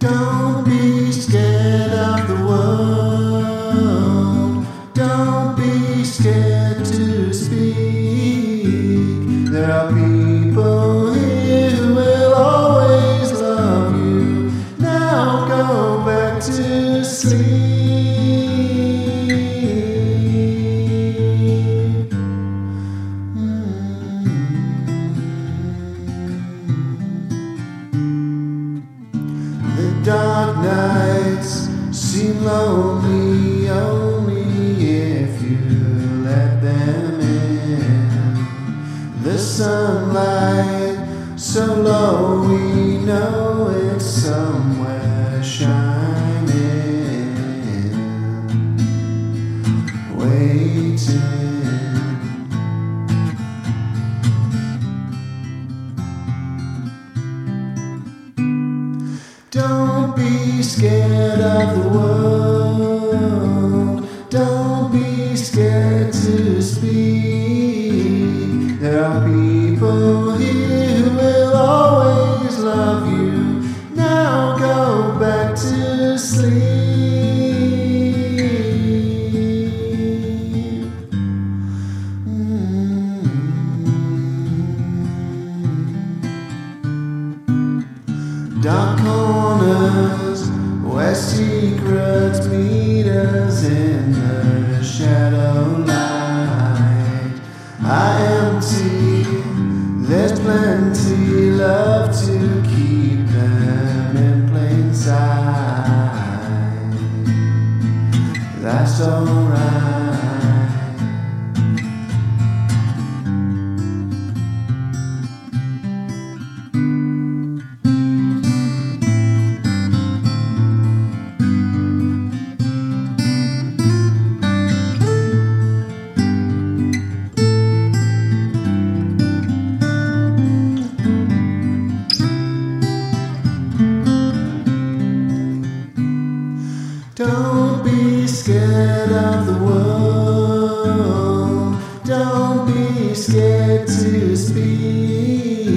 Don't be scared of the world. Don't be scared to speak. There are people. Seem lonely only if you let them in. The sunlight so low we know it's somewhere shining, waiting. Don't be scared of the world. Don't be scared to speak. There are people here Dark corners where secrets meet us in the shadow light. I empty, there's plenty love to keep them in plain sight. Don't be scared of the world. Don't be scared to speak.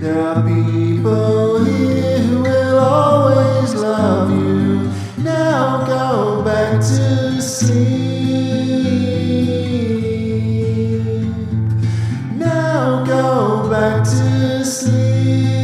There are people here who will always love you. Now go back to sleep. Now go back to sleep.